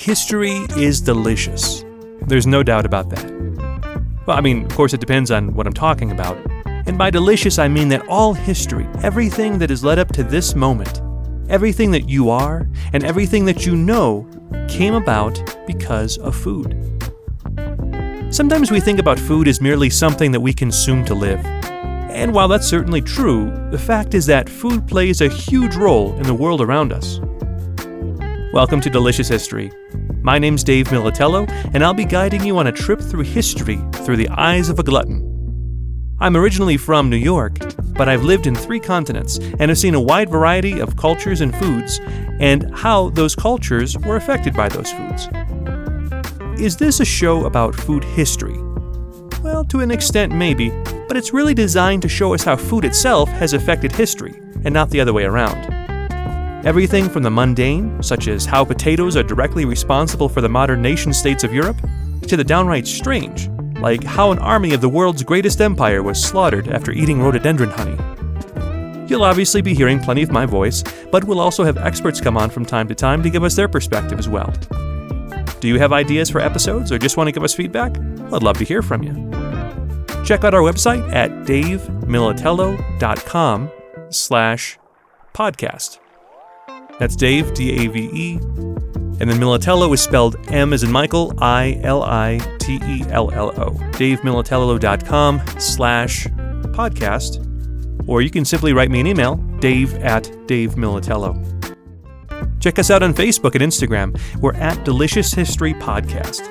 history is delicious. There's no doubt about that. Well, I mean, of course, it depends on what I'm talking about. And by delicious, I mean that all history, everything that has led up to this moment, everything that you are, and everything that you know came about because of food. Sometimes we think about food as merely something that we consume to live. And while that's certainly true, the fact is that food plays a huge role in the world around us. Welcome to Delicious History. My name's Dave Militello, and I'll be guiding you on a trip through history through the eyes of a glutton. I'm originally from New York, but I've lived in three continents and have seen a wide variety of cultures and foods, and how those cultures were affected by those foods. Is this a show about food history? Well, to an extent, maybe, but it's really designed to show us how food itself has affected history, and not the other way around. Everything from the mundane, such as how potatoes are directly responsible for the modern nation states of Europe, to the downright strange, like how an army of the world's greatest empire was slaughtered after eating rhododendron honey. You'll obviously be hearing plenty of my voice, but we'll also have experts come on from time to time to give us their perspective as well. Do you have ideas for episodes or just want to give us feedback? I'd love to hear from you. Check out our website at davemilitello.com slash podcast. That's Dave, D A V E. And then Militello is spelled M as in Michael, I L I T E L L O. DaveMilitello.com slash podcast. Or you can simply write me an email, dave at Dave Militello. Check us out on Facebook and Instagram. We're at Delicious History Podcast.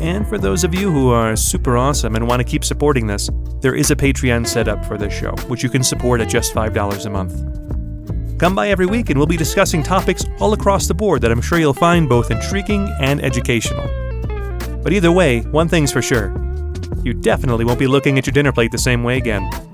And for those of you who are super awesome and want to keep supporting this, there is a Patreon set up for this show, which you can support at just $5 a month. Come by every week and we'll be discussing topics all across the board that I'm sure you'll find both intriguing and educational. But either way, one thing's for sure you definitely won't be looking at your dinner plate the same way again.